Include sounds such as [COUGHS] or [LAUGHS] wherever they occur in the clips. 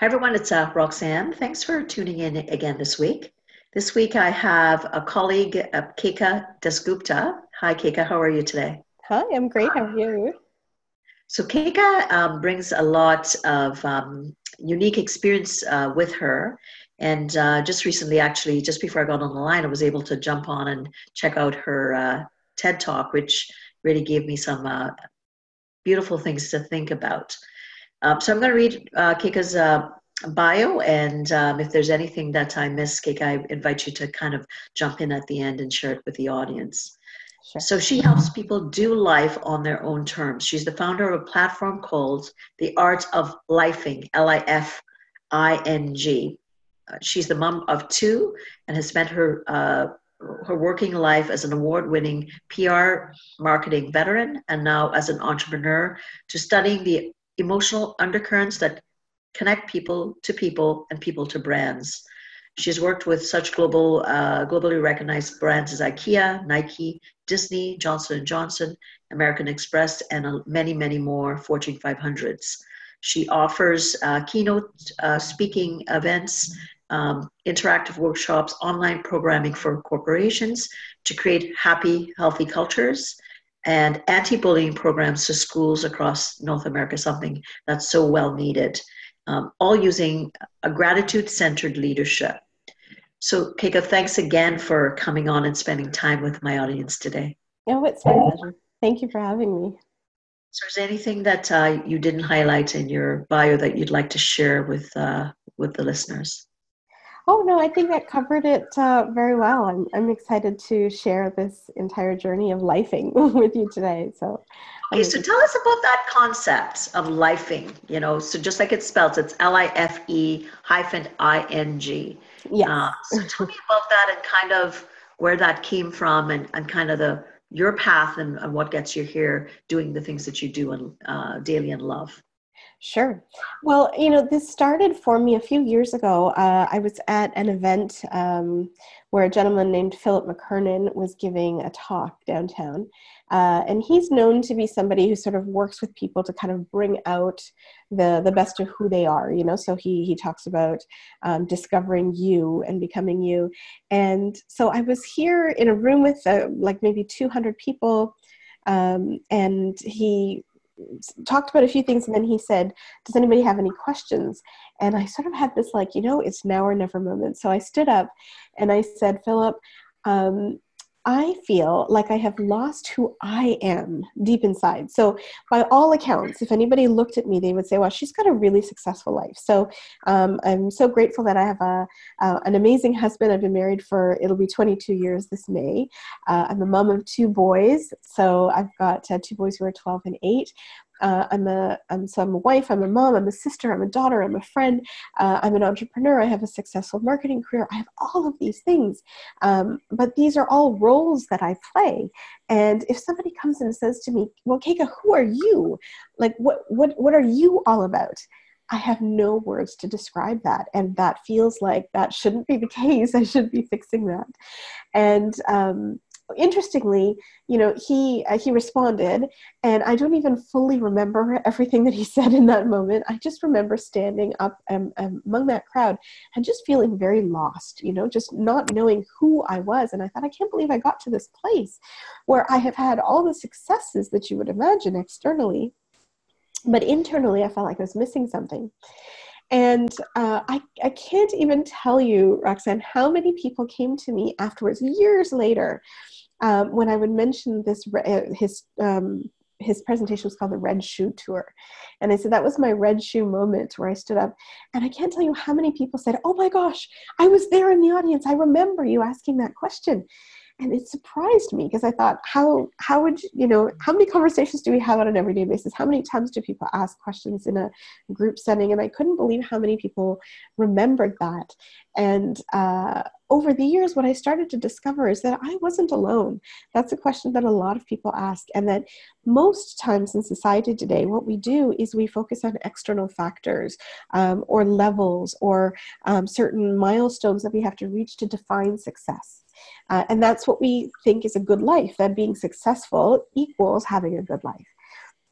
Hi, everyone. It's uh, Roxanne. Thanks for tuning in again this week. This week I have a colleague, uh, Keka Dasgupta. Hi, Keka. How are you today? Hi, I'm great. How are you? So, Keka um, brings a lot of um, unique experience uh, with her. And uh, just recently, actually, just before I got on the line, I was able to jump on and check out her uh, TED Talk, which really gave me some uh, beautiful things to think about. Um, so I'm going to read uh, Keka's uh, bio, and um, if there's anything that I miss, Keka, I invite you to kind of jump in at the end and share it with the audience. Sure. So she helps people do life on their own terms. She's the founder of a platform called The Art of Lifing, L-I-F-I-N-G. Uh, she's the mom of two and has spent her uh, her working life as an award-winning PR marketing veteran and now as an entrepreneur to studying the emotional undercurrents that connect people to people and people to brands. She's worked with such global, uh, globally recognized brands as IKEA, Nike, Disney, Johnson & Johnson, American Express, and uh, many, many more Fortune 500s. She offers uh, keynote uh, speaking events, um, interactive workshops, online programming for corporations to create happy, healthy cultures, and anti-bullying programs to schools across North America, something that's so well needed, um, all using a gratitude-centered leadership. So, Keka, thanks again for coming on and spending time with my audience today. Oh, it's my pleasure. Thank you for having me. So, is there anything that uh, you didn't highlight in your bio that you'd like to share with uh, with the listeners? Oh no, I think that covered it uh, very well. I'm I'm excited to share this entire journey of lifing [LAUGHS] with you today. So, okay, so tell us about that concept of lifing. You know, so just like it's spelled, it's L I F E hyphen I N G. Yeah. Uh, so tell me about that and kind of where that came from and, and kind of the your path and, and what gets you here doing the things that you do in, uh, daily and love. Sure. Well, you know, this started for me a few years ago. Uh, I was at an event um, where a gentleman named Philip McKernan was giving a talk downtown. Uh, and he's known to be somebody who sort of works with people to kind of bring out the, the best of who they are, you know. So he, he talks about um, discovering you and becoming you. And so I was here in a room with uh, like maybe 200 people. Um, and he talked about a few things and then he said does anybody have any questions? And i sort of had this like you know it's now or never moment. So i stood up and i said philip um, I feel like I have lost who I am deep inside. So, by all accounts, if anybody looked at me, they would say, "Well, she's got a really successful life." So, um, I'm so grateful that I have a uh, an amazing husband. I've been married for it'll be 22 years this May. Uh, I'm a mom of two boys, so I've got uh, two boys who are 12 and 8. Uh, I'm a I'm so I'm a wife, I'm a mom, I'm a sister, I'm a daughter, I'm a friend, uh, I'm an entrepreneur. I have a successful marketing career. I have all of these things, um, but these are all roles that I play. And if somebody comes and says to me, "Well, Keka, who are you? Like, what what what are you all about?" I have no words to describe that. And that feels like that shouldn't be the [LAUGHS] case. I should be fixing that. And um, interestingly, you know, he uh, he responded, and I don't even fully remember everything that he [LAUGHS] said in that moment. I just remember standing up um, um, among that crowd and just feeling very lost, you know, just not knowing who I was. And I thought, I can't believe I got to this place where I have had all the successes that you would imagine externally, but internally, I felt like I was missing something. And uh, I, I can't even tell you, Roxanne, how many people came to me afterwards, years later, um, when I would mention this, uh, his um, his presentation was called the Red Shoe Tour, and I said that was my red shoe moment where I stood up, and I can't tell you how many people said, "Oh my gosh, I was there in the audience. I remember you asking that question." And it surprised me because I thought, how how would you, know how many conversations do we have on an everyday basis? How many times do people ask questions in a group setting? And I couldn't believe how many people remembered that. And uh, over the years, what I started to discover is that I wasn't alone. That's a question that a lot of people ask, and that most times in society today, what we do is we focus on external factors um, or levels or um, certain milestones that we have to reach to define success. Uh, and that's what we think is a good life, that being successful equals having a good life.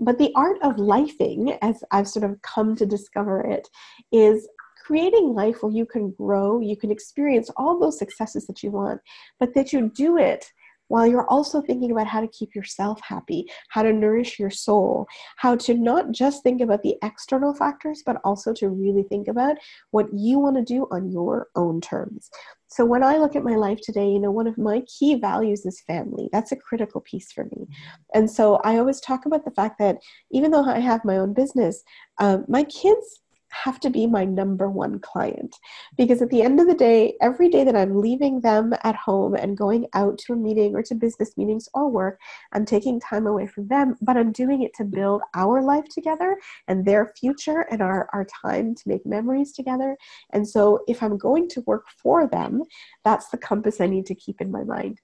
But the art of lifing, as I've sort of come to discover it, is creating life where you can grow, you can experience all those successes that you want, but that you do it while you're also thinking about how to keep yourself happy, how to nourish your soul, how to not just think about the external factors, but also to really think about what you want to do on your own terms. So when I look at my life today, you know, one of my key values is family. That's a critical piece for me. And so I always talk about the fact that even though I have my own business, um, my kids have to be my number one client. Because at the end of the day every day that i'm leaving them at home and going out to a meeting or to business meetings or work i'm taking time away from them but i'm doing it to build our life together and their future and our, our time to make memories together. And so if i'm going to work for them that's the compass i need to keep in my mind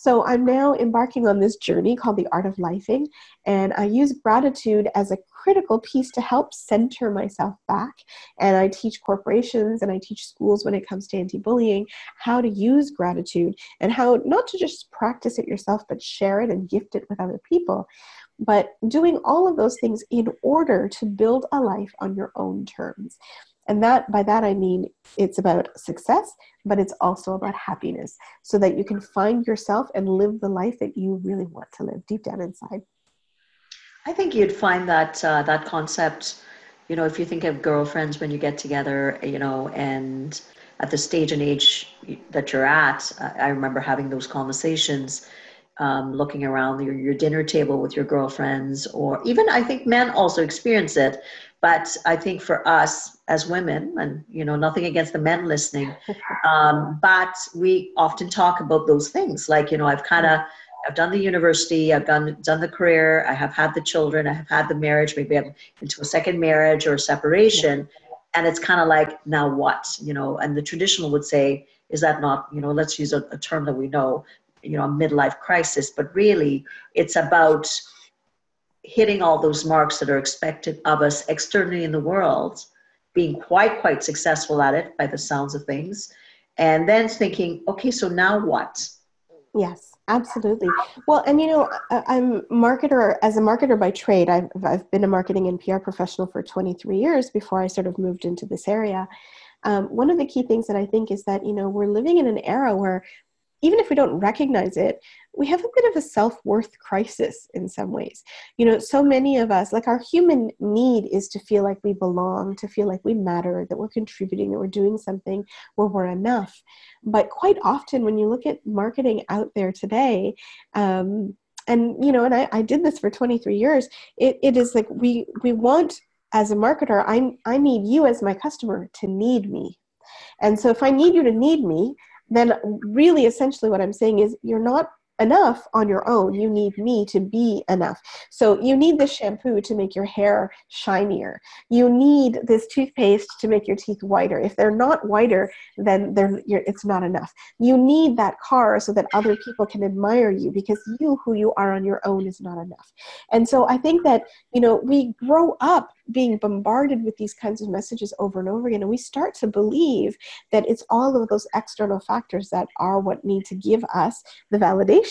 so I'm now embarking on this journey called the art of lifing, and I use gratitude as a critical piece to help center myself back. And I teach corporations and I teach schools when it comes to anti-bullying how to use gratitude and how not to just practice it yourself, but share it and gift it with other people. But doing all of those things in order to build a life on your own terms. And that by that I mean it's about success, but it's also about happiness so that you can find yourself and live the life that you really want to live deep down inside. I think you'd find that uh, that concept, you know, if you think of girlfriends when you get together, you know, and at the stage and age that you're at, I remember having those conversations, um, looking around your, your dinner table with your girlfriends, or even I think men also experience it but I think for us as women, and you know, nothing against the men listening, [LAUGHS] um, but we often talk about those things. Like, you know, I've kind of I've done the university, I've done done the career, I have had the children, I have had the marriage, maybe I'm into a second marriage or separation. And it's kind of like, now what? You know, and the traditional would say, is that not, you know, let's use a, a term that we know, you know, a midlife crisis, but really it's about hitting all those marks that are expected of us externally in the world, being quite, quite successful at it by the sounds of things, and then thinking, okay, so now what? Yes, absolutely. Well, and you know, I'm marketer as a marketer by trade. I've, I've been a marketing and PR professional for 23 years before I sort of moved into this area. Um, one of the key things that I think is that you know we're living in an era where even if we don't recognize it, we have a bit of a self-worth crisis in some ways. You know so many of us like our human need is to feel like we belong to feel like we matter that we're contributing that we're doing something where we're enough. But quite often when you look at marketing out there today um, and you know and I, I did this for 23 years it, it is like we we want as a marketer i i need you as my customer to need me. And so if i need you to need me then really essentially what i'm saying is you're not enough on your own. You need me to be enough. So you need this shampoo to make your hair shinier. You need this toothpaste to make your teeth whiter. If they're not whiter, then they're, it's not enough. You need that car so that other people can admire you because you, who you are on your own, is not enough. And so I think that, you know, we grow up being bombarded with these kinds of messages over and over again and we start to believe that it's all of those external factors that are what need to give us the validation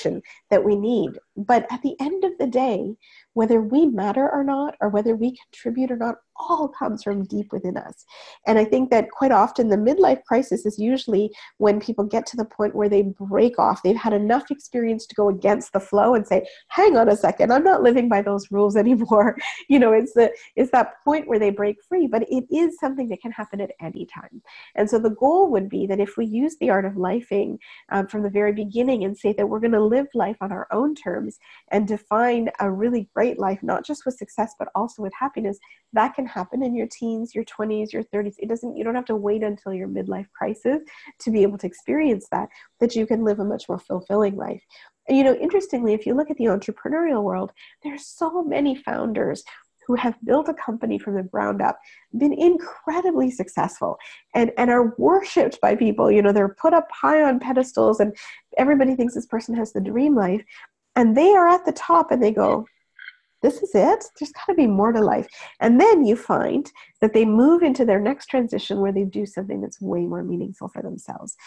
that we need. But at the end of the day whether we matter or not or whether we contribute or not all comes from deep within us. And I think that quite often the midlife crisis is usually when people get to the point where they break off. They've had enough experience to go against the flow and say, hang on a second, I'm not living by those rules [LAUGHS] anymore. you know, it's the it's that point where they break free, but it is something that can happen at any time. And so the goal would be that if we use the art of lifing um, from the very beginning and say that we're going to live life on our own terms and define a really great great life, not just with success, but also with happiness, that can happen in your teens, your 20s, your 30s. It doesn't, you don't have to wait until your midlife crisis to be able to experience that, that you can live a much more fulfilling life. And you know, interestingly, if you look at the entrepreneurial world, there's so many founders who have built a company from the ground up, been incredibly successful, and, and are worshipped by people. You know, they're put up high on pedestals, and everybody thinks this person has the dream life. And they are at the top, and they go, this is it. There's got to be more to life. And then you find that they move into their next transition where they do something that's way more meaningful for themselves.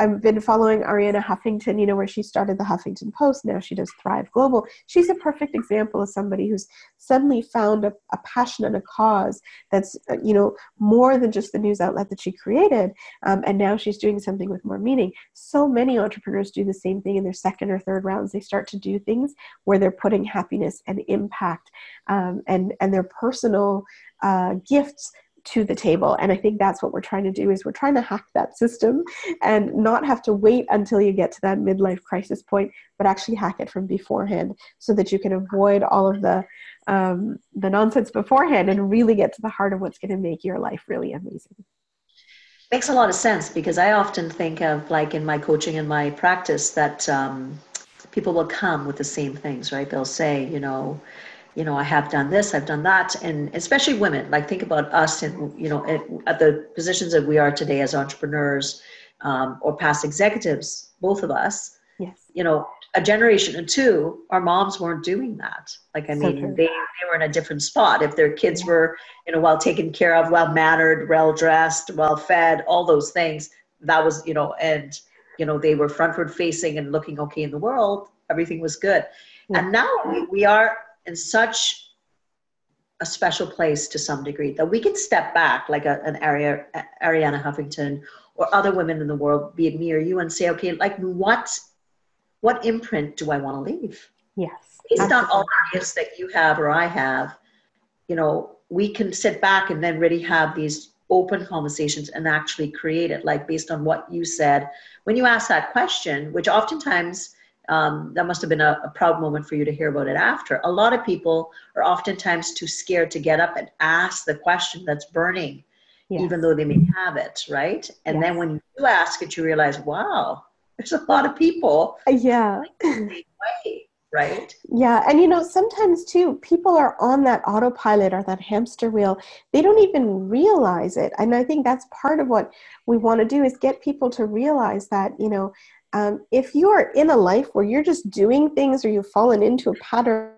I've been following Arianna Huffington, you know, where she started the Huffington Post. Now she does Thrive Global. She's a perfect example of somebody who's suddenly found a, a passion and a cause that's, uh, you know, more than just the news outlet that she created. Um, and now she's doing something with more meaning. So many entrepreneurs do the same thing in their second or third rounds. They start to do things where they're putting happiness and impact um, and, and their personal uh, gifts to the table. And i think that's what we're trying to do is we're trying to hack that system and not have to wait until you get to that midlife crisis point but actually hack it from beforehand so that you can avoid all of the um, the nonsense beforehand and really get to the heart of what's going to make your life really amazing. Makes a lot of sense because i often think of like in my coaching and my practice that um, people will come with the same things right? They'll say you know you know, I have done this, I've done that, and especially women. Like think about us, and you know, at, at, the positions that we are today as entrepreneurs um, or past executives, both of us. Yes. You know, a generation or two, our moms weren't doing that. Like I mean, they they were in a different spot. If their kids were, you know, well taken care of, well mannered, well dressed, well fed, all those things, that was, you know, and you know, they were frontward facing and looking okay in the world. Everything was good. Yeah. And now we, we are in such a special place to some degree that we can step back like a, an area arianna huffington or other women in the world be it me or you and say okay like what what imprint do i want to leave yes based absolutely. on all the gifts that you have or i have you know we can sit back and then really have these open conversations and actually create it like based on what you said when you ask that question which oftentimes um, that must have been a, a, proud moment for you to hear about it after. A lot of people are oftentimes too scared to get up and ask the question that's burning, yes. even though they may have it, right? And yes. then when you ask it, you realize, wow, there's a lot of people. Uh, yeah. Right? Yeah. And you know, sometimes too, people are on that autopilot or that hamster wheel. They don't even realize it. And I think that's part of what we want to do is get people to realize that, you know, um, if you are in a life where you're just doing things or you've fallen into a pattern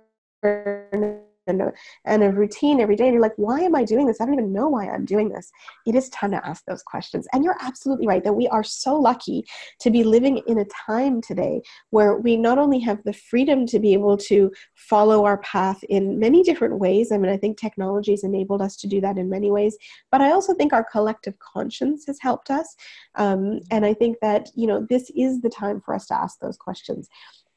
and a, and a routine every day and you're like why am i doing this? I don't even know why i'm doing this. It is time to ask those questions. And you're absolutely right that we are so lucky to be living in a time today where we not only have the freedom to be able to follow our path in many different ways. I mean i think technology has enabled us to do that in many ways but i also think our collective conscience has helped us. Um, and i think that you know this is the time for us to ask those questions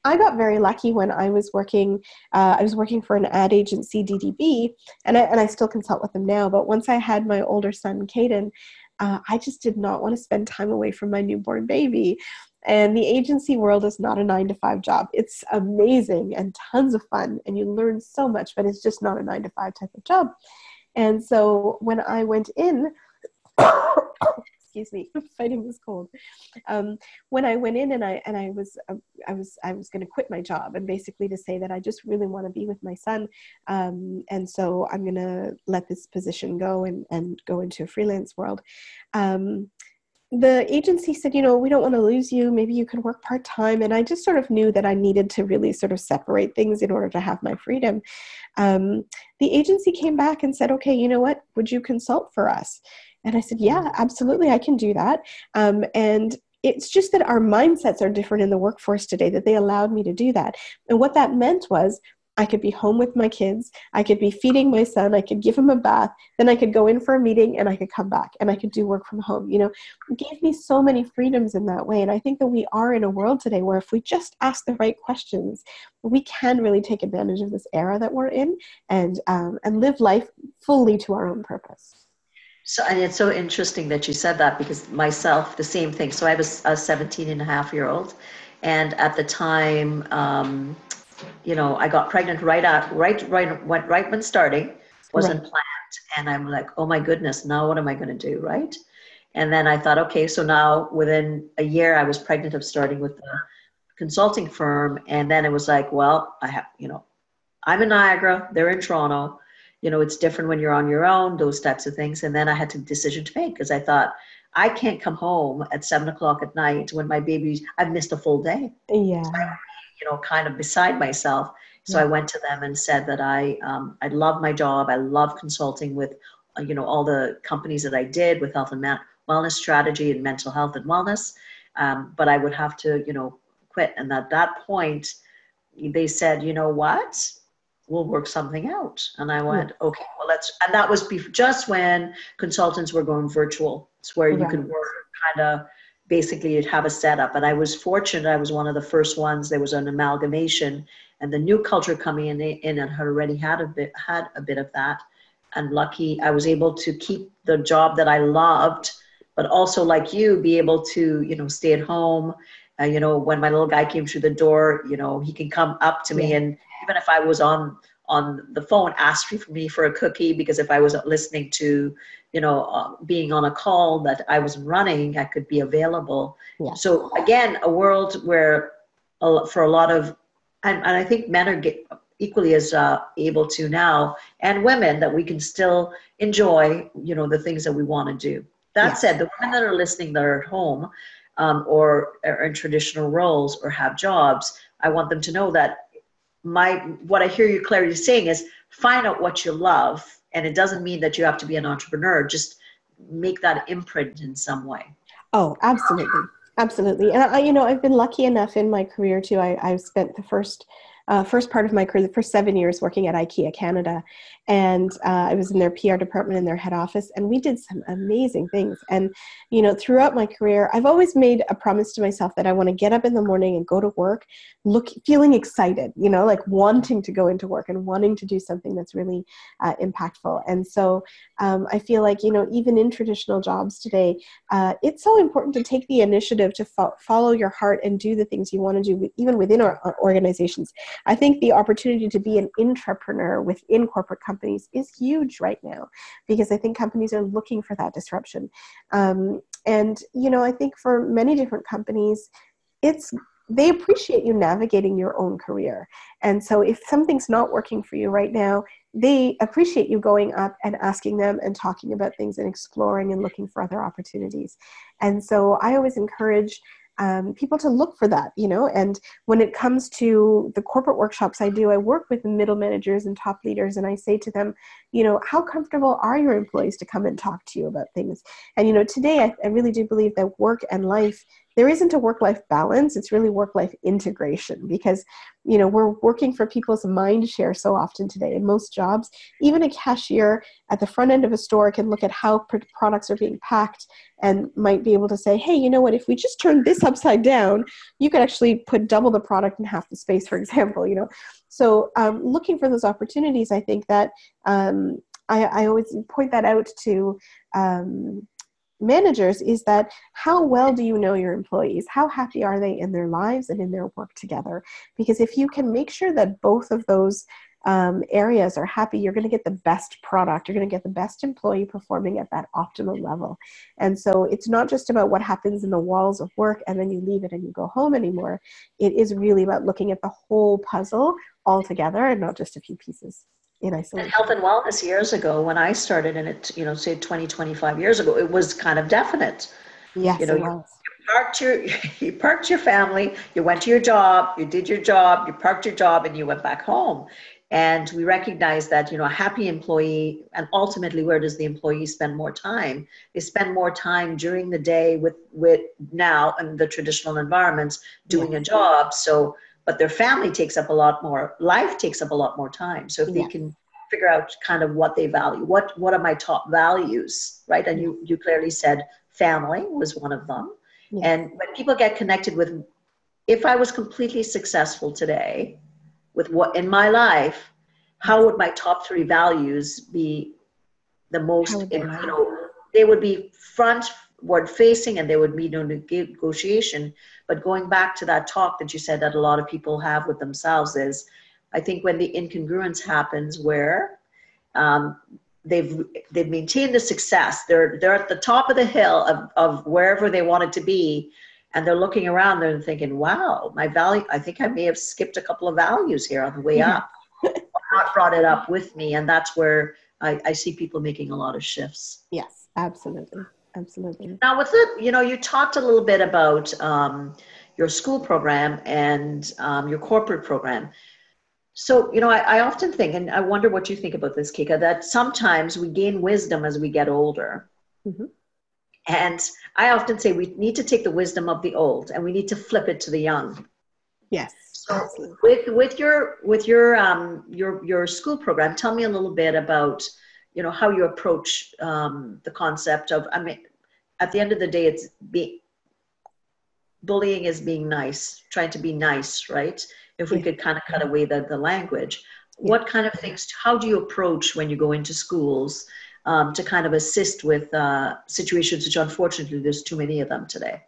I got very lucky when I was working. Uh, I was working for an ad agency, DDB, and I, and I still consult with them now. But once I had my older son, Caden, uh, I just did not want to spend time away from my newborn baby. And the agency world is not a nine to five job. It's amazing and tons of fun, and you learn so much, but it's just not a nine to five type of job. And so when I went in, [COUGHS] [COUGHS] excuse me, [LAUGHS] I'm fighting this cold. Um, when I went in and I and I was uh, I was I was going to quit my job and basically to say that I just really want to be with my son, um, and so I'm going to let this position go and and go into a freelance world. Um, the agency said, you know, we don't want to lose you. Maybe you can work part time. And I just sort of knew that I needed to really sort of separate things in order to have my freedom. Um, the agency came back and said, okay, you know what? Would you consult for us? And I said, Yeah, absolutely, I can do that. Um, and it's just that our mindsets are different in the workforce today, that they allowed me to do that. And what that meant was I could be home with my kids, I could be feeding my son, I could give him a bath, then I could go in for a meeting and I could come back and I could do work from home. You know, it gave me so many freedoms in that way. And I think that we are in a world today where if we just ask the right questions, we can really take advantage of this era that we're in and um, and live life fully to our own purpose. So, and it's so interesting that you said that because myself, the same thing. So I was a 17 and a half year old. And at the time, um, you know, I got pregnant right out, right, right, went right when starting, wasn't right. planned. And I'm like, oh my goodness, now what am I going to do? Right. And then I thought, okay, so now within a year, I was pregnant of starting with the consulting firm. And then it was like, well, I have, you know, I'm in Niagara, they're in Toronto. You know, it's different when you're on your own, those types of things. And then I had a decision to make because I thought, I can't come home at seven o'clock at night when my baby, I've missed a full day. Yeah. So I, you know, kind of beside myself. So yeah. I went to them and said that I, um, I love my job. I love consulting with, uh, you know, all the companies that I did with health and ma- wellness strategy and mental health and wellness. Um, but I would have to, you know, quit. And at that point, they said, you know what? We'll work something out. And I went, mm. okay, well, let's, and that was just when consultants were going virtual. It's where you could work kind of basically you'd have a setup. And I was fortunate, I was one of the first ones. There was an amalgamation and the new culture coming in, in and had already had a bit, had a bit of that. And lucky I was able to keep the job that I loved, but also like you, be able to, you know, stay at home. Uh, you know, when my little guy came through the door, you know, he can come up to me and even if I was on on the phone ask for me for a cookie because if I was listening to, you know, uh, being on a call that I was running, I could be available. Yeah. So again, a world where uh, for a lot of, and, and I think men are get, equally as uh, able to now, and women that we can still enjoy, you know, the things that we want to do. That yeah. said, the women that are listening that are at home um, or are in traditional roles or have jobs, I want them to know that my what I hear you clearly saying is find out what you love, and it doesn't mean that you have to be an entrepreneur. Just make that imprint in some way. Oh, absolutely, absolutely. And I, you know, I've been lucky enough in my career too. I, I've spent the first uh, first part of my career, first seven years working at IKEA Canada. And uh, I was in their PR department in their head office, and we did some amazing things. And, you know, throughout my career, I've always made a promise to myself that I want to get up in the morning and go to work, look, feeling excited, you know, like wanting to go into work and wanting to do something that's really uh, impactful. And so um, I feel like, you know, even in traditional jobs today, uh, it's so important to take the initiative to fo- follow your heart and do the things you want to do, even within our organizations. I think the opportunity to be an intrapreneur within corporate companies is huge right now because I think companies are looking for that disruption. Um, and, you know, I think for many different companies, it's they appreciate you navigating your own career. And so if something's not working for you right now, they appreciate you going up and asking them and talking about things and exploring and looking for other opportunities. And so I always encourage um, people to look for that, you know. And when it comes to the corporate workshops I do, I work with middle managers and top leaders, and I say to them, you know, how comfortable are your employees to come and talk to you about things? And, you know, today I, I really do believe that work and life there isn't a work life balance it's really work life integration because you know we're working for people's mind share so often today. In most jobs even a cashier at the front end of a store can look at how products are being packed and might be able to say hey you know what? If we just turn this upside down you could actually put double the product in half the space [LAUGHS] for example you know? So um, looking for those opportunities i think that um, I, I, always point that out to um, managers is that how well do you know your employees? How happy are they in their lives and in their work together? Because if you can make sure that both of those um, areas are happy, you're going to get the best product. You're going to get the best employee performing at that optimal level. And so it's not just about what happens in the walls of work and then you leave it and you go home anymore. It is really about looking at the whole puzzle all together and not just a few pieces in isolation. And health and wellness years ago, when I started in it, you know, say 20, 25 years ago, it was kind of definite. Yes, you know, you, you parked your [LAUGHS] you parked your family, you went to your job, you did your job, you parked your job, and you went back home. And we recognize that you know a happy employee, and ultimately, where does the employee spend more time? They spend more time during the day with with now in the traditional environments doing yes. a job. So but their family takes up a lot more life takes up a lot more time. So if they can figure out kind of what they value what what are my top values right? And you you clearly said family was one of them. And when people get connected with if i was completely successful today with what in my life how would my top three values be the most you know they would be front word facing and there would be no negotiation but going back to that talk that you said that a lot of people have with themselves is I think when the incongruence happens, where um, they've they've maintained the success, they're they're at the top of the hill of, of wherever they wanted to be, and they're looking around, they're thinking, "Wow, my value. I think I may have skipped a couple of values here on the way up, not brought it up with me," and that's where I, I see people making a lot of shifts. Yes, absolutely, absolutely. Now, with it, you know, you talked a little bit about um, your school program and um, your corporate program. So, you know, I, I, often think, and I wonder what you think about this, Keka, that sometimes we gain wisdom as we get older. Mm-hmm. And I often say we need to take the wisdom of the old and we need to flip it to the young. Yes. So with with your with your um your your school program, tell me a little bit about you know how you approach um, the concept of I mean at the end of the day it's be bullying is being nice, trying to be nice, right? If we yeah. could kind of cut away the, the language. Yeah. What kind of things, how do you approach when you go into schools um, to kind of assist with uh, situations, which unfortunately there's too many of them today?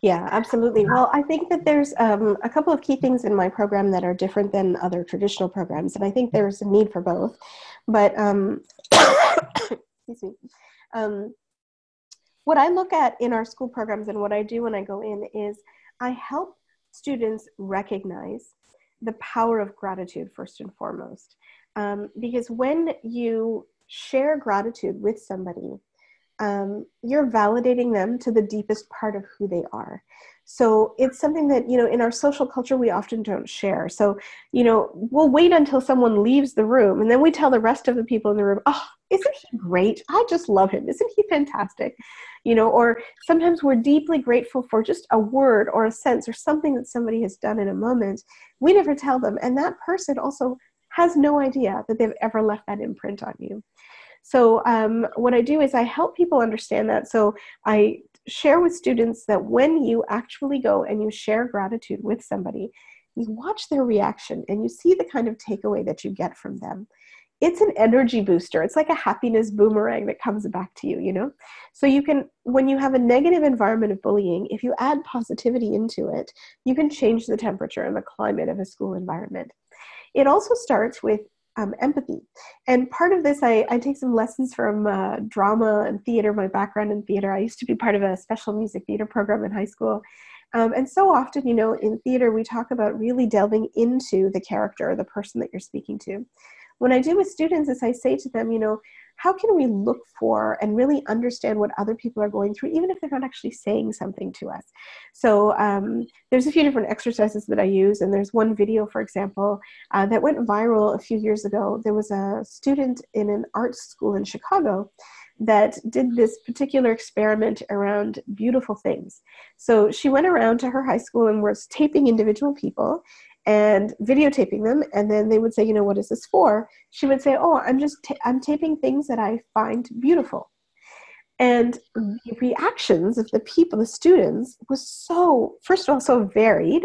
Yeah, absolutely. Well, I think that there's um, a couple of key things in my program that are different than other traditional programs, and I think there's a need for both. But um, excuse me. Um, what I look at in our school programs and what I do when I go in is I help students recognize the power of gratitude first and foremost. Um, because when you share gratitude with somebody, um, you're validating them to the deepest part of who they are. So it's something that, you know, in our social culture, we often don't share. So, you know, we'll wait until someone leaves the room and then we tell the rest of the people in the room, oh, isn't he great? I just love him. Isn't he fantastic? You know, or sometimes we're deeply grateful for just a word or a sense or something that somebody has done in a moment. We never tell them. And that person also has no idea that they've ever left that imprint on you. So, um, what I do is I help people understand that. So, I share with students that when you actually go and you share gratitude with somebody, you watch their reaction and you see the kind of takeaway that you get from them it's an energy booster. It's like a happiness boomerang that comes back to you, you know? So you can, when you have a negative environment of bullying, if you add positivity into it, you can change the temperature and the climate of a school environment. It also starts with um, empathy. And part of this, I, I take some lessons from uh, drama and theater, my background in theater. I used to be part of a special music theater program in high school. Um, and so often, you know, in theater, we talk about really delving into the character, or the person that you're speaking to what I do with students is I say to them, you know, how can we look for and really understand what other people are going through, even if they're not actually saying something to us? So um, there's a few different exercises that I use, and there's one video, for example, uh, that went viral a few years ago. There was a student in an art school in Chicago that did this particular experiment around beautiful things. So she went around to her high school and was taping individual people and videotaping them. And then they would say you know what is this for? She would say oh i'm just ta- i'm taping things that i find beautiful and the reactions of the people the students was so first of all so varied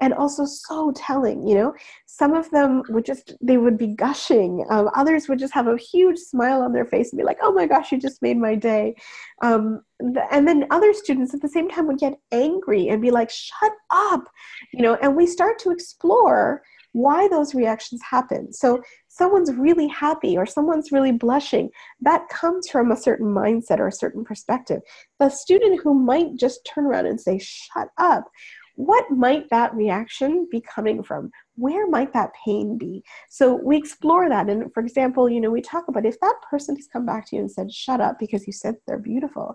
and also so telling you know? Some of them would just they would be gushing. Um, others would just have a huge smile on their face and be like oh my gosh you just made my day. Um, and then other students at the same time would get angry and be like shut up you know? And we start to explore why those reactions happen so someone's really happy or someone's really blushing, that comes from a certain mindset or a certain perspective. The student who might just turn around and say, shut up, what might that reaction be coming from? Where might that pain be? So we explore that. And for example, you know, we talk about if that person has come back to you and said, shut up because you said they're beautiful,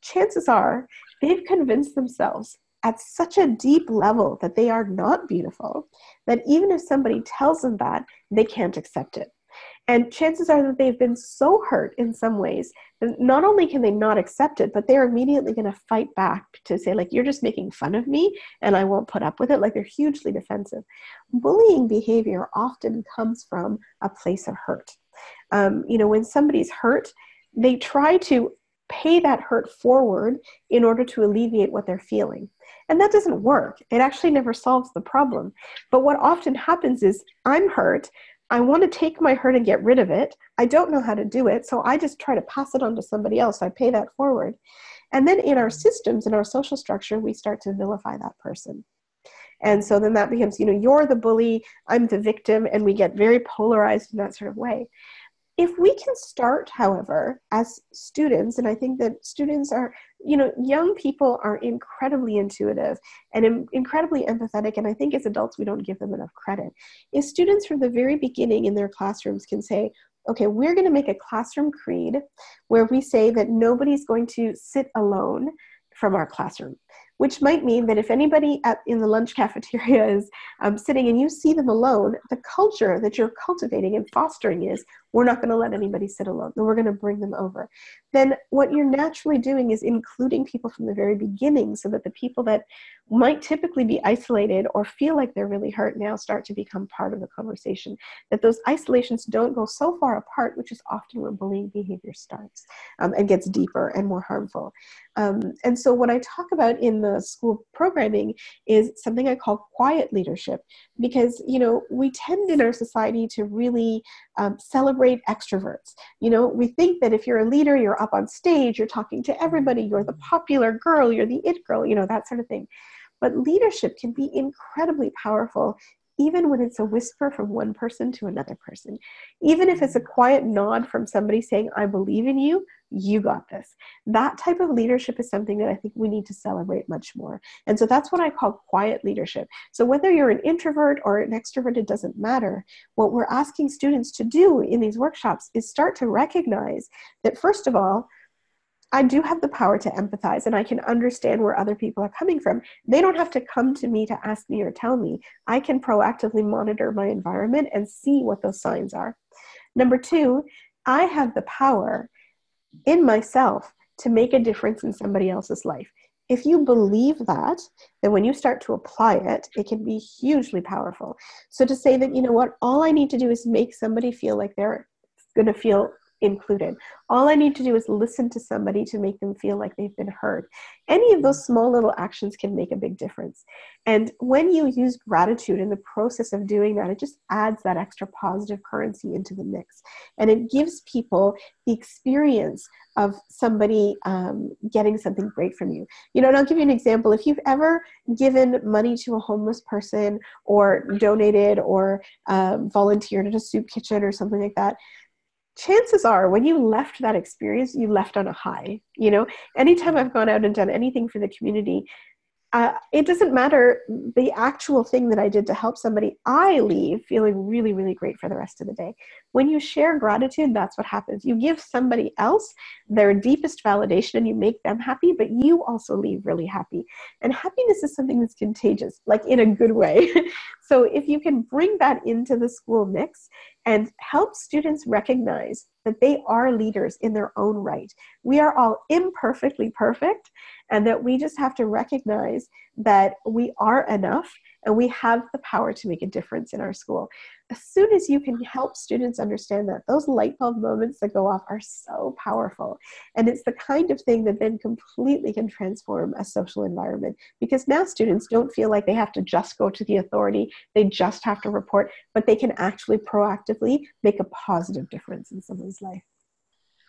chances are they've convinced themselves at such a deep level that they are not beautiful that even if somebody tells them that, they can't accept it. And chances are that they've been so hurt in some ways that not only can they not accept it, but they're immediately going to fight back to say, like, you're just making fun of me and I won't put up with it. Like, they're hugely defensive. Bullying behavior often comes from a place of hurt. Um, you know, when somebody's hurt, they try to pay that hurt forward in order to alleviate what they're feeling. And that doesn't work. It actually never solves the problem. But what often happens is I'm hurt. I want to take my hurt and get rid of it. I don't know how to do it. So I just try to pass it on to somebody else. I pay that forward. And then in our systems, in our social structure, we start to vilify that person. And so then that becomes, you know, you're the bully, I'm the victim, and we get very polarized in that sort of way. If we can start, however, as students, and I think that students are, you know, young people are incredibly intuitive and Im- incredibly empathetic, and I think as adults we don't give them enough credit. If students from the very beginning in their classrooms can say, okay, we're going to make a classroom creed where we say that nobody's going to sit alone from our classroom which might mean that if anybody in the lunch [LAUGHS] cafeteria is um, sitting and you see them alone, the culture that you're cultivating and fostering is we're not going to let anybody sit alone, we're going to bring them over. Then what you're naturally doing is including people from the very beginning so that the people that might typically be isolated or feel like they're really hurt now start to become part of the conversation. That those isolations don't go so far apart, which is often where bullying behavior starts um, and gets deeper and more harmful. Um, and so, what I talk about in the school programming is something I call quiet leadership, because you know we tend in our society to really um, celebrate extroverts. You know, we think that if you're a leader, you're up on stage, you're talking to everybody, you're the popular girl, you're the it girl, you know, that sort of thing. But leadership can be incredibly powerful even when it's a whisper from one person to another person. Even if it's a quiet nod from somebody saying, I believe in you, you got this. That type of leadership is something that I think we need to celebrate much more. And so that's what I call quiet leadership. So whether you're an introvert or an extrovert, it doesn't matter. What we're asking students to do in these workshops is start to recognize that, first of all, I do have the power to empathize and I can understand where other people are coming from. They don't have to come to me to ask me or tell me. I can proactively monitor my environment and see what those signs are. Number two, I have the power in myself to make a difference in somebody else's life. If you believe that, then when you start to apply it, it can be hugely powerful. So to say that, you know what, all I need to do is make somebody feel like they're going to feel included. All I need to do is listen to somebody to make them feel like they've been heard. Any of those small little actions can make a big difference. And when you use gratitude in the process of doing that, it just adds that extra positive currency into the mix. And it gives people the experience of somebody um, getting something great from you. You know, and I'll give you an example. If you've ever given money to a homeless person or donated or um, volunteered at a soup kitchen or something like that, chances are when you left that experience you left on a high you know anytime i've gone out and done anything for the community uh, it doesn't matter the actual thing that I did to help somebody, I leave feeling really, really great for the rest of the day. When you share gratitude, that's what happens. You give somebody else their deepest validation and you make them happy, but you also leave really happy. And happiness is something that's contagious, like in a good way. [LAUGHS] so if you can bring that into the school mix and help students recognize that they are leaders in their own right. We are all imperfectly perfect, and that we just have to recognize that we are enough and we have the power to make a difference in our school. As soon as you can help students understand that, those light bulb moments that go off are so powerful. And it's the kind of thing that then completely can transform a social environment because now students don't feel like they have to just go to the authority, they just have to report, but they can actually proactively make a positive difference in someone's life.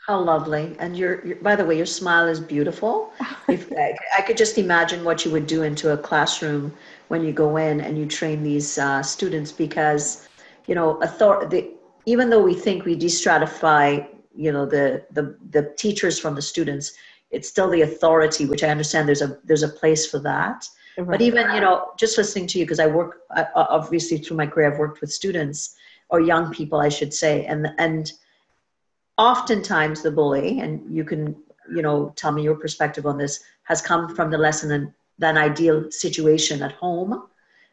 How lovely. And your, your, by the way, your smile is beautiful. [LAUGHS] if I, I, could just imagine what you would do into a classroom when you go in and you train these uh, students because, you know, author- the, even though we think we destratify, you know, the, the, the teachers from the students, it's still the authority, which I understand there's a, there's a place for that. Right. But even, you know, just listening to you, because I work, I, obviously through my career, I've worked with students or young people, I should say. And, and, oftentimes the bully, and you can, you know, tell me your perspective on this, has come from the less than, than ideal situation at home.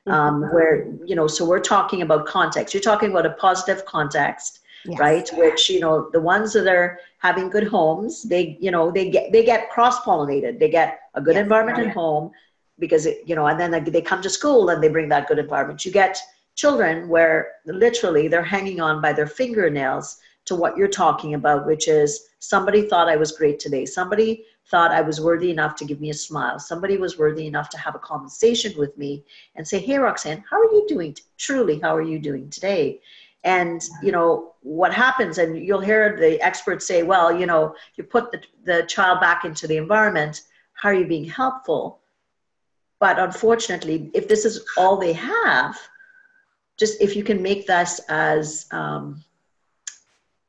Um, mm-hmm. where you know so we're talking about context you're talking about a positive context yes. right which you know the ones that are having good homes they you know they get they get cross pollinated they get a good yes. environment at home because it, you know and then they come to school and they bring that good environment you get children where literally they're hanging on by their fingernails to what you're talking about, which is somebody thought I was great today. Somebody thought I was worthy enough to give me a smile. Somebody was worthy enough to have a conversation with me and say, Hey, Roxanne, how are you doing? Truly, how are you doing today? And, you know, what happens, and you'll hear the experts say, Well, you know, you put the, the child back into the environment. How are you being helpful? but unfortunately, if this is all they have, just if you can make this as um,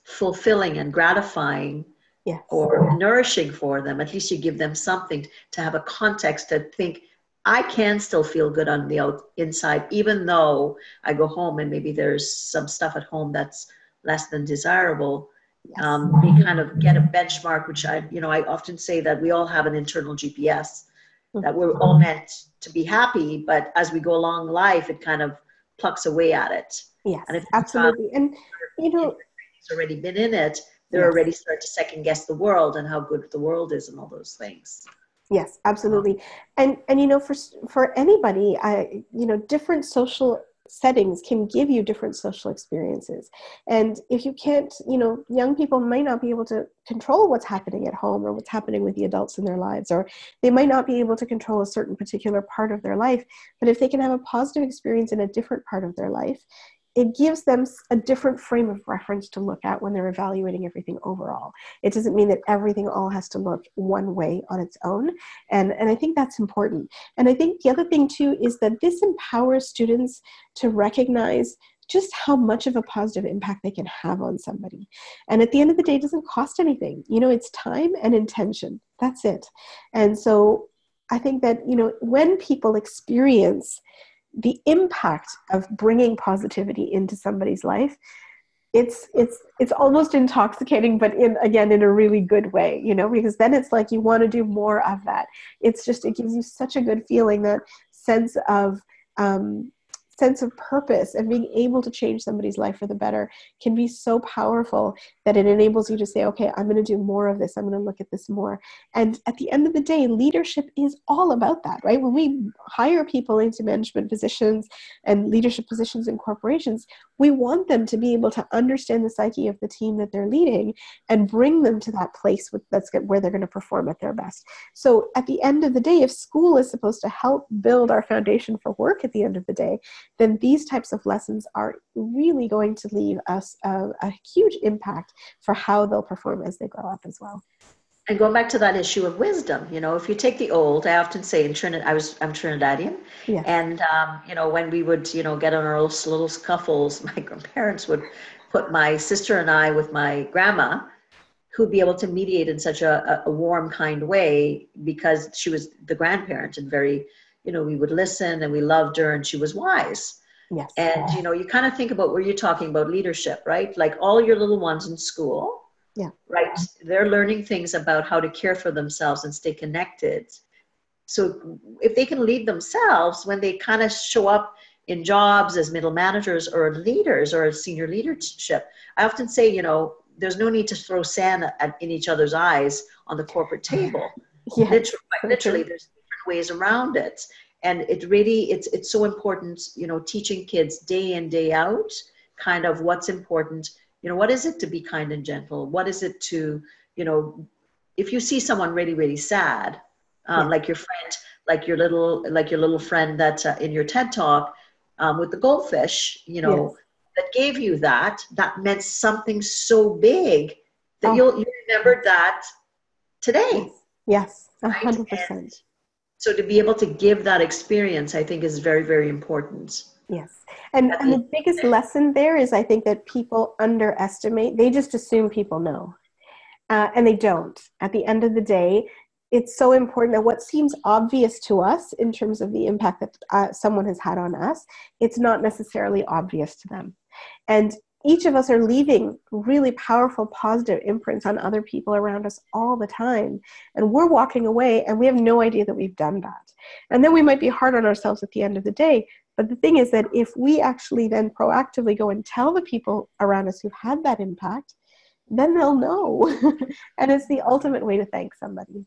fulfilling and gratifying yes. or nourishing for them, at least you give them something to have a context to think, I can still feel good on the out, inside, even though I go home and maybe there's some stuff at home that's less than desirable. Yes. Um, we kind of get a benchmark, which I, you know, I often say that we all have an internal GPS that we're all meant to be happy, but as we go along life, it kind of plucks away at it. Yes, and if absolutely. And you know, it's already been in it, they're yes. already start to second guess the world and how good the world is and all those things. Yes, absolutely. And and you know, for for anybody, I you know, different social settings can give you different social experiences and if you can't you know young people might not be able to control what's happening at home or what's happening with the adults in their lives or they might not be able to control a certain particular part of their life but if they can have a positive experience in a different part of their life it gives them a different frame of reference to look at when they're evaluating everything overall. It doesn't mean that everything all has to look one way on its own. And, and I think that's important. And I think the other thing too is that this empowers students to recognize just how much of a positive impact they can have on somebody. And at the end of the day, it doesn't cost anything. You know, it's time and intention. That's it. And so I think that, you know, when people experience the impact of bringing positivity into somebody's life it's it's it's almost intoxicating but in again in a really good way you know because then it's like you want to do more of that. It's just it gives you such a good feeling that sense of um, sense of purpose and being able to change somebody's life for the better can be so powerful that it enables you to say, okay, I'm going to do more of this. I'm going to look at this more. And at the end of the day, leadership is all about that, right? When we hire people into management positions and leadership positions in corporations, we want them to be able to understand the psyche of the team that they're leading and bring them to that place with, that's where they're going to perform at their best. So at the end of the day, if school is supposed to help build our foundation for work at the end of the day, then these types of lessons are really going to leave us a, a huge impact for how they'll perform as they grow up as well and going back to that issue of wisdom, you know, if you take the old, I often say in Trinidad, I was I'm Trinidadian, yeah. and um, you know, when we would you know get on our little scuffles, [LAUGHS] my grandparents would put my sister and I with my grandma, who'd be able to mediate in such a, a warm, kind way because she was the grandparent and very you know, we would listen and we loved her and she was wise. Yes. And, you know, you kind of think about where you're talking about leadership, right? Like all your little ones in school. Yeah. Right. They're learning things about how to care for themselves and stay connected. So if they can lead themselves when they kind of show up in jobs as middle managers or leaders or senior leadership, I often say, you know, there's no need to throw sand at, in each other's eyes on the corporate [LAUGHS] table. Yeah, literally, literally there's different ways around it and it really it's it's so important you know teaching kids day in day out kind of what's important you know what is it to be kind and gentle? What is it to you know if you see someone really really sad um, yeah. like your friend like your little like your little friend that uh, in your ted talk um, with the goldfish you know yes. that gave you that that meant something so big that oh. you'll you remembered that today. Yes. A hundred percent. so to be able to give that experience i think is very very important yes. And, and the biggest lesson there is i think that people underestimate they just assume people know. Uh, and they don't. At the end of the day it's so important that what seems obvious to us in terms of the impact that uh, someone has had on us it's not necessarily obvious to them. And each of us are leaving really powerful positive imprints on other people around us all the time. And we're walking away and we have no idea that we've done that. And then we might be hard on ourselves at the end of the day but the thing is that if we actually then proactively go and tell the people around us who've had that impact then they'll know [LAUGHS] and it's the ultimate way to thank somebody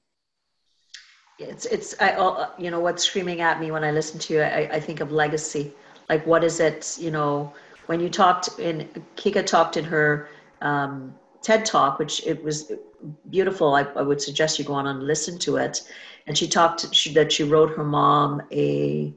it's it's I, uh, you know what's screaming at me when i listen to you I, I think of legacy like what is it you know when you talked in Keka talked in her um, TED talk, which it was beautiful. I, I, would suggest you go on and listen to it. And she talked she, that she wrote her mom a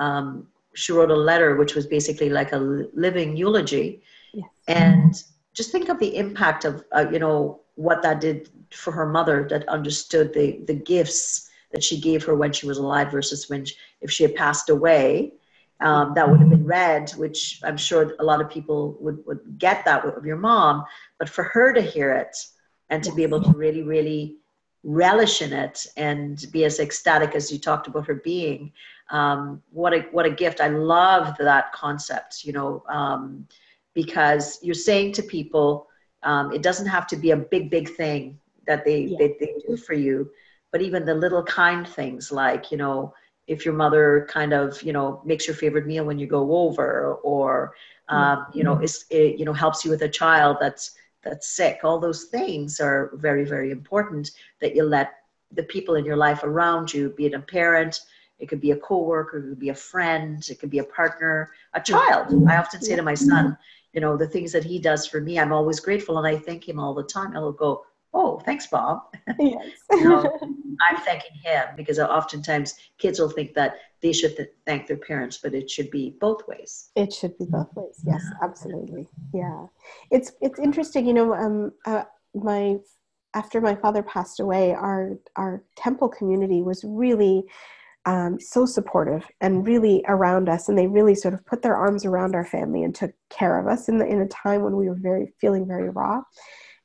um, she wrote a letter which was basically like a living eulogy. Yes. And just think of the impact of uh, you know what that did for her mother that understood the the gifts that she gave her when she was alive versus when she, if she had passed away um, that would have been read which i'm sure a lot of people would, would get that of your mom but for her to hear it and to be able to really really relish in it and be as ecstatic as you talked about her being. Um, what a what a gift. I love that concept you know um, because you're saying to people um, it doesn't have to be a big big thing that they, yeah. they, they do for you but even the little kind things like you know if your mother kind of you know makes your favorite meal when you go over or um, you know is it, you know helps you with a child that's that's sick. All those things are very very important that you let the people in your life around you be it a parent it could be a coworker it could be a friend it could be a partner a child. I often say to my son you know the things that he does for me i'm always grateful and i thank him all the time. I'll go oh thanks bob. [LAUGHS] Yes. you [LAUGHS] know, i'm thanking him because oftentimes kids will think that they should th- thank their parents but it should be both ways. It should be both ways. Yes absolutely. Yeah. It's it's interesting you know um uh, my after my father passed away our our temple community was really um, so supportive and really around us and they really sort of put their arms around our family and took care of us in, the, in a time when we were very feeling very raw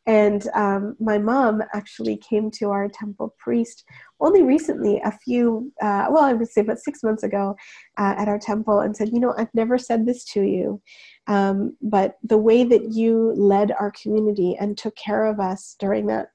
and um, my mom actually came to our temple priest only recently, a few, uh, well, I would say about six months ago uh, at our temple, and said, You know, I've never said this to you, um, but the way that you led our community and took care of us during that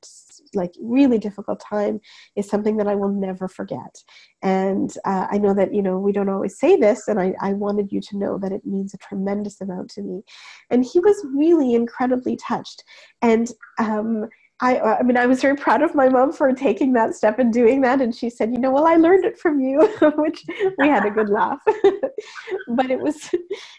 like really difficult time is something that I will never forget. And uh, I know that, you know, we don't always say this, and I, I wanted you to know that it means a tremendous amount to me. And he was really incredibly touched. And um, I, I mean, I was very proud of my mom for taking that step and doing that. And she said, you know, well, I learned it from you, [LAUGHS] which we had a good laugh. [LAUGHS] but it was,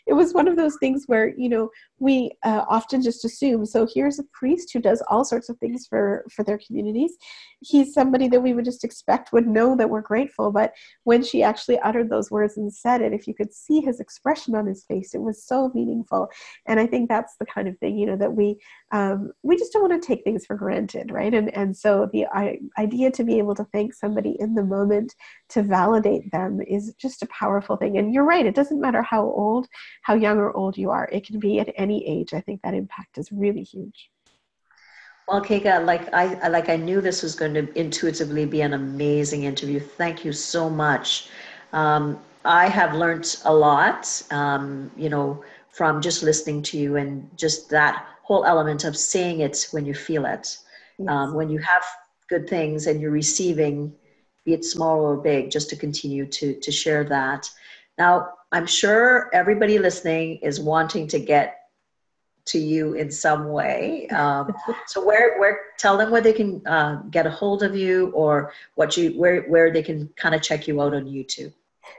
it was one of those things where, you know, we uh, often just assume so here's a priest who does all sorts of things for for their communities he's somebody that we would just expect would know that we're grateful but when she actually uttered those words and said it if you could see his expression on his face it was so meaningful and i think that's the kind of thing you know that we um, we just don't want to take things for granted right and and so the idea to be able to thank somebody in the moment to validate them is just a powerful thing and you're right it doesn't matter how old how young or old you are it can be at any age. I think that impact is really huge. Well, Keka, like I like I knew this was going to intuitively be an amazing interview. Thank you so much. Um, I have learned a lot, um, you know, from just listening to you and just that whole element of saying it when you feel it. Yes. Um, when you have good things and you're receiving, be it small or big, just to continue to to share that. Now, I'm sure everybody listening is wanting to get to you in some way. Um, [LAUGHS] so where where tell them where they can uh, get a hold of you or what you where where they can kind of check you out on YouTube.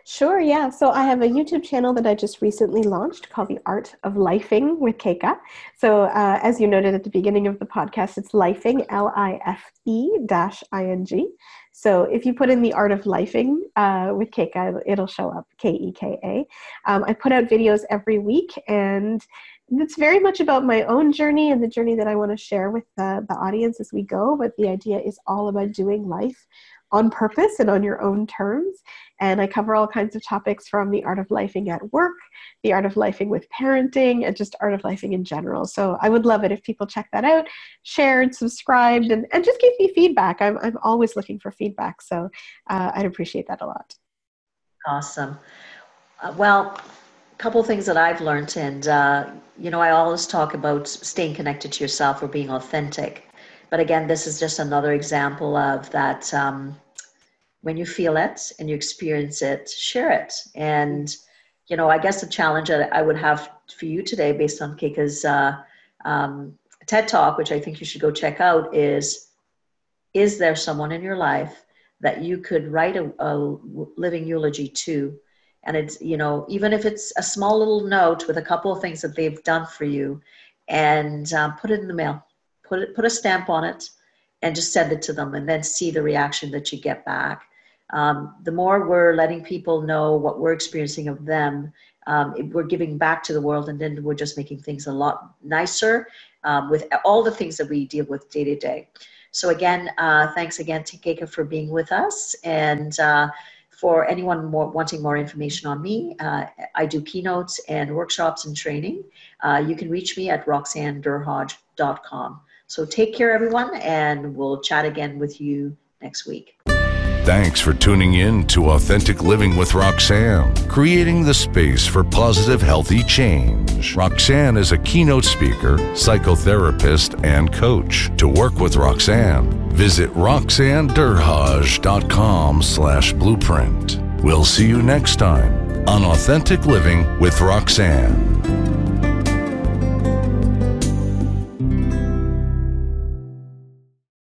Sure, yeah. So I have a YouTube channel that I just recently launched called The Art of Life-ing with Keka. So uh, as you noted at the beginning of the podcast, it's Life-ing, L I F E dash I N G. So if you put in The Art of Life-ing uh, with Keka, it'll show up, K E K A. Um, I put out videos every week and it's very much about my own journey and the journey that I want to share with the, the audience as we go. But the idea is all about doing life on purpose and on your own terms. And I cover all kinds of topics from the art of life-ing at work, the art of life-ing with parenting, and just art of life-ing in general. So I would love it if people check that out, shared, subscribed, and, and just give me feedback. I'm, I'm always looking for feedback. So uh, I'd appreciate that a lot. Awesome. Uh, well, a couple things that I've learned, and uh, you know, I always talk about staying connected to yourself or being authentic. But again, this is just another example of that. Um, when you feel it and you experience it, share it. And you know, I guess the challenge that I would have for you today, based on Keka's uh, um, TED Talk, which I think you should go check out, is: Is there someone in your life that you could write a, a living eulogy to? and it's you know even if it's a small little note with a couple of things that they've done for you and um, put it in the mail put it put a stamp on it and just send it to them and then see the reaction that you get back um, the more we're letting people know what we're experiencing of them um, we're giving back to the world and then we're just making things a lot nicer um, with all the things that we deal with day to day So again, uh, thanks again to Keka for being with us. And uh, for anyone more, wanting more information on me, uh, I do keynotes and workshops and training. Uh, you can reach me at roxannederhodge.com. So take care, everyone, and we'll chat again with you next week. Thanks for tuning in to Authentic Living with Roxanne, creating the space for positive, healthy change. Roxanne is a keynote speaker, psychotherapist, and coach. To work with Roxanne, visit roxannederhodge.com slash blueprint. We'll see you next time on Authentic Living with Roxanne.